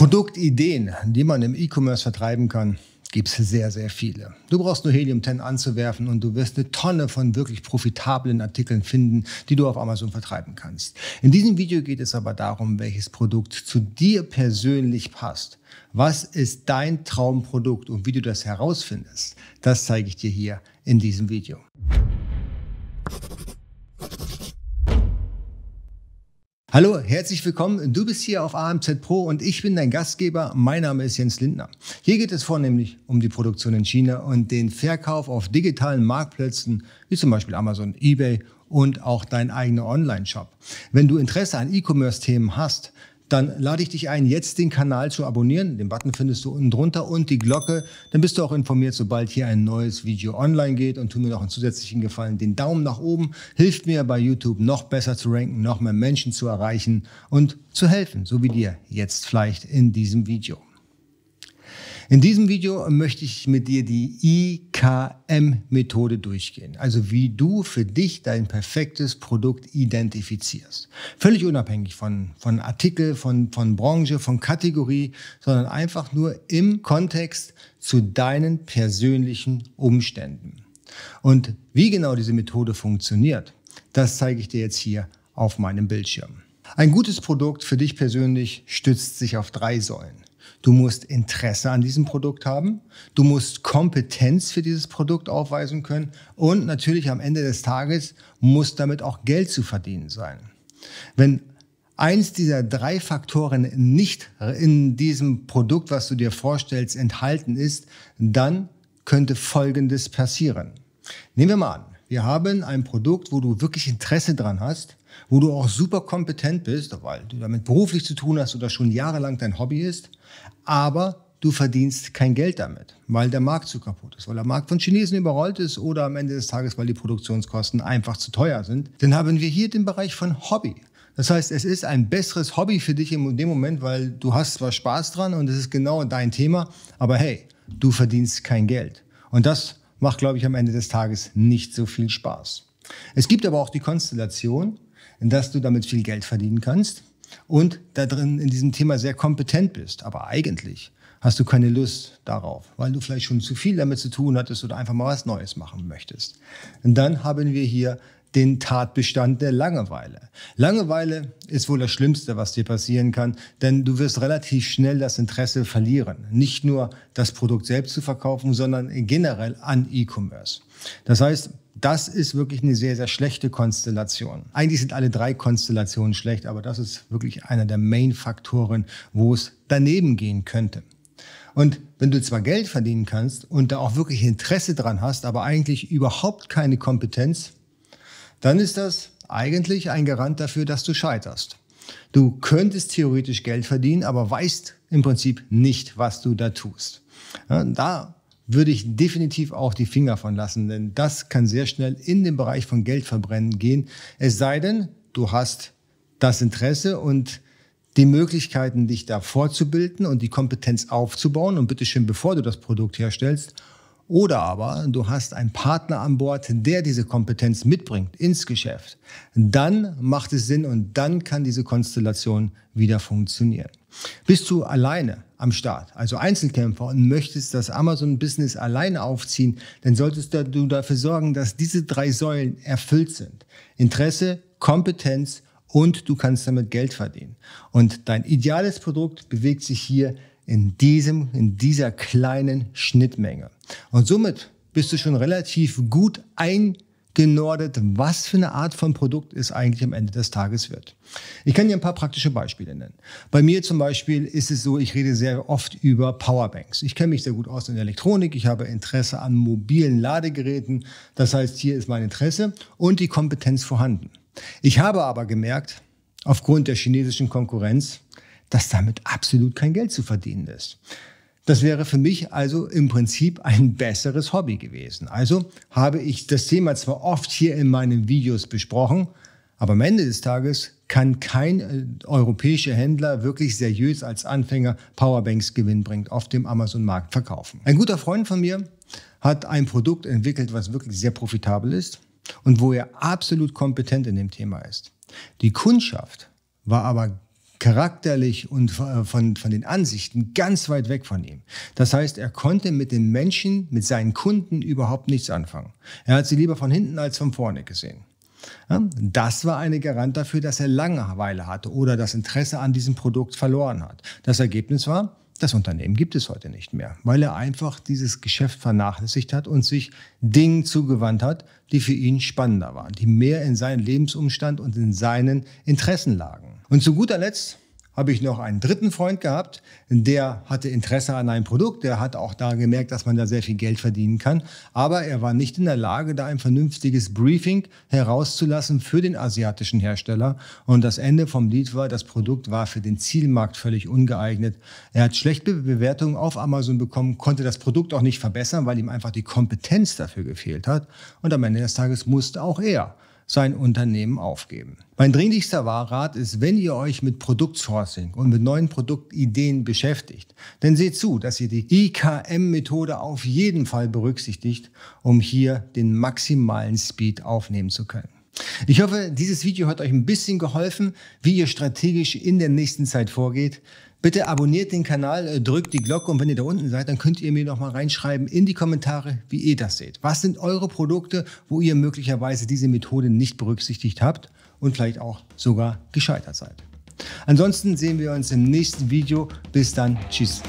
Produktideen, die man im E-Commerce vertreiben kann, gibt es sehr, sehr viele. Du brauchst nur Helium 10 anzuwerfen und du wirst eine Tonne von wirklich profitablen Artikeln finden, die du auf Amazon vertreiben kannst. In diesem Video geht es aber darum, welches Produkt zu dir persönlich passt. Was ist dein Traumprodukt und wie du das herausfindest, das zeige ich dir hier in diesem Video. Hallo, herzlich willkommen. Du bist hier auf AMZ Pro und ich bin dein Gastgeber. Mein Name ist Jens Lindner. Hier geht es vornehmlich um die Produktion in China und den Verkauf auf digitalen Marktplätzen wie zum Beispiel Amazon, eBay und auch dein eigener Online-Shop. Wenn du Interesse an E-Commerce-Themen hast, dann lade ich dich ein, jetzt den Kanal zu abonnieren. Den Button findest du unten drunter und die Glocke. Dann bist du auch informiert, sobald hier ein neues Video online geht. Und tu mir noch einen zusätzlichen Gefallen. Den Daumen nach oben hilft mir bei YouTube noch besser zu ranken, noch mehr Menschen zu erreichen und zu helfen, so wie dir jetzt vielleicht in diesem Video. In diesem Video möchte ich mit dir die IKM-Methode durchgehen, also wie du für dich dein perfektes Produkt identifizierst. Völlig unabhängig von, von Artikel, von, von Branche, von Kategorie, sondern einfach nur im Kontext zu deinen persönlichen Umständen. Und wie genau diese Methode funktioniert, das zeige ich dir jetzt hier auf meinem Bildschirm. Ein gutes Produkt für dich persönlich stützt sich auf drei Säulen. Du musst Interesse an diesem Produkt haben. Du musst Kompetenz für dieses Produkt aufweisen können. Und natürlich am Ende des Tages muss damit auch Geld zu verdienen sein. Wenn eins dieser drei Faktoren nicht in diesem Produkt, was du dir vorstellst, enthalten ist, dann könnte Folgendes passieren. Nehmen wir mal an, wir haben ein Produkt, wo du wirklich Interesse dran hast, wo du auch super kompetent bist, weil du damit beruflich zu tun hast oder schon jahrelang dein Hobby ist, aber du verdienst kein Geld damit, weil der Markt zu kaputt ist, weil der Markt von Chinesen überrollt ist oder am Ende des Tages, weil die Produktionskosten einfach zu teuer sind. Dann haben wir hier den Bereich von Hobby. Das heißt, es ist ein besseres Hobby für dich in dem Moment, weil du hast zwar Spaß dran und es ist genau dein Thema, aber hey, du verdienst kein Geld. Und das macht, glaube ich, am Ende des Tages nicht so viel Spaß. Es gibt aber auch die Konstellation, dass du damit viel Geld verdienen kannst und da drin in diesem Thema sehr kompetent bist. Aber eigentlich hast du keine Lust darauf, weil du vielleicht schon zu viel damit zu tun hattest oder einfach mal was Neues machen möchtest. Und dann haben wir hier den Tatbestand der Langeweile. Langeweile ist wohl das Schlimmste, was dir passieren kann, denn du wirst relativ schnell das Interesse verlieren. Nicht nur das Produkt selbst zu verkaufen, sondern generell an E-Commerce. Das heißt, das ist wirklich eine sehr, sehr schlechte Konstellation. Eigentlich sind alle drei Konstellationen schlecht, aber das ist wirklich einer der Main-Faktoren, wo es daneben gehen könnte. Und wenn du zwar Geld verdienen kannst und da auch wirklich Interesse dran hast, aber eigentlich überhaupt keine Kompetenz, dann ist das eigentlich ein Garant dafür, dass du scheiterst. Du könntest theoretisch Geld verdienen, aber weißt im Prinzip nicht, was du da tust. Ja, da würde ich definitiv auch die Finger von lassen, denn das kann sehr schnell in den Bereich von Geldverbrennen gehen. Es sei denn, du hast das Interesse und die Möglichkeiten, dich da vorzubilden und die Kompetenz aufzubauen und bitteschön, bevor du das Produkt herstellst. Oder aber du hast einen Partner an Bord, der diese Kompetenz mitbringt ins Geschäft. Dann macht es Sinn und dann kann diese Konstellation wieder funktionieren. Bist du alleine am Start, also Einzelkämpfer und möchtest das Amazon-Business alleine aufziehen, dann solltest du dafür sorgen, dass diese drei Säulen erfüllt sind. Interesse, Kompetenz und du kannst damit Geld verdienen. Und dein ideales Produkt bewegt sich hier in diesem, in dieser kleinen Schnittmenge. Und somit bist du schon relativ gut eingestellt genordet, was für eine Art von Produkt es eigentlich am Ende des Tages wird. Ich kann dir ein paar praktische Beispiele nennen. Bei mir zum Beispiel ist es so, ich rede sehr oft über Powerbanks. Ich kenne mich sehr gut aus in der Elektronik, ich habe Interesse an mobilen Ladegeräten. Das heißt, hier ist mein Interesse und die Kompetenz vorhanden. Ich habe aber gemerkt, aufgrund der chinesischen Konkurrenz, dass damit absolut kein Geld zu verdienen ist. Das wäre für mich also im Prinzip ein besseres Hobby gewesen. Also habe ich das Thema zwar oft hier in meinen Videos besprochen, aber am Ende des Tages kann kein äh, europäischer Händler wirklich seriös als Anfänger Powerbanks gewinnbringend auf dem Amazon-Markt verkaufen. Ein guter Freund von mir hat ein Produkt entwickelt, was wirklich sehr profitabel ist und wo er absolut kompetent in dem Thema ist. Die Kundschaft war aber charakterlich und äh, von, von den Ansichten ganz weit weg von ihm. Das heißt, er konnte mit den Menschen, mit seinen Kunden überhaupt nichts anfangen. Er hat sie lieber von hinten als von vorne gesehen. Das war eine Garant dafür, dass er Langeweile hatte oder das Interesse an diesem Produkt verloren hat. Das Ergebnis war, das Unternehmen gibt es heute nicht mehr, weil er einfach dieses Geschäft vernachlässigt hat und sich Dingen zugewandt hat, die für ihn spannender waren, die mehr in seinen Lebensumstand und in seinen Interessen lagen. Und zu guter Letzt habe ich noch einen dritten Freund gehabt, der hatte Interesse an einem Produkt, der hat auch da gemerkt, dass man da sehr viel Geld verdienen kann, aber er war nicht in der Lage, da ein vernünftiges Briefing herauszulassen für den asiatischen Hersteller. Und das Ende vom Lied war, das Produkt war für den Zielmarkt völlig ungeeignet. Er hat schlechte Bewertungen auf Amazon bekommen, konnte das Produkt auch nicht verbessern, weil ihm einfach die Kompetenz dafür gefehlt hat. Und am Ende des Tages musste auch er sein Unternehmen aufgeben. Mein dringlichster Rat ist, wenn ihr euch mit Produktsourcing und mit neuen Produktideen beschäftigt, dann seht zu, dass ihr die IKM-Methode auf jeden Fall berücksichtigt, um hier den maximalen Speed aufnehmen zu können. Ich hoffe, dieses Video hat euch ein bisschen geholfen, wie ihr strategisch in der nächsten Zeit vorgeht. Bitte abonniert den Kanal, äh, drückt die Glocke und wenn ihr da unten seid, dann könnt ihr mir noch mal reinschreiben in die Kommentare, wie ihr das seht. Was sind eure Produkte, wo ihr möglicherweise diese Methode nicht berücksichtigt habt und vielleicht auch sogar gescheitert seid? Ansonsten sehen wir uns im nächsten Video. Bis dann. Tschüss.